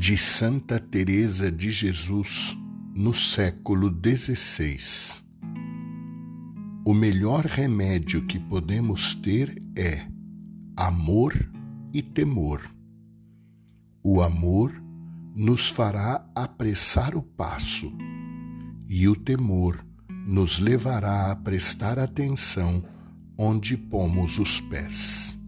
de Santa Teresa de Jesus no século XVI. O melhor remédio que podemos ter é amor e temor. O amor nos fará apressar o passo e o temor nos levará a prestar atenção onde pomos os pés.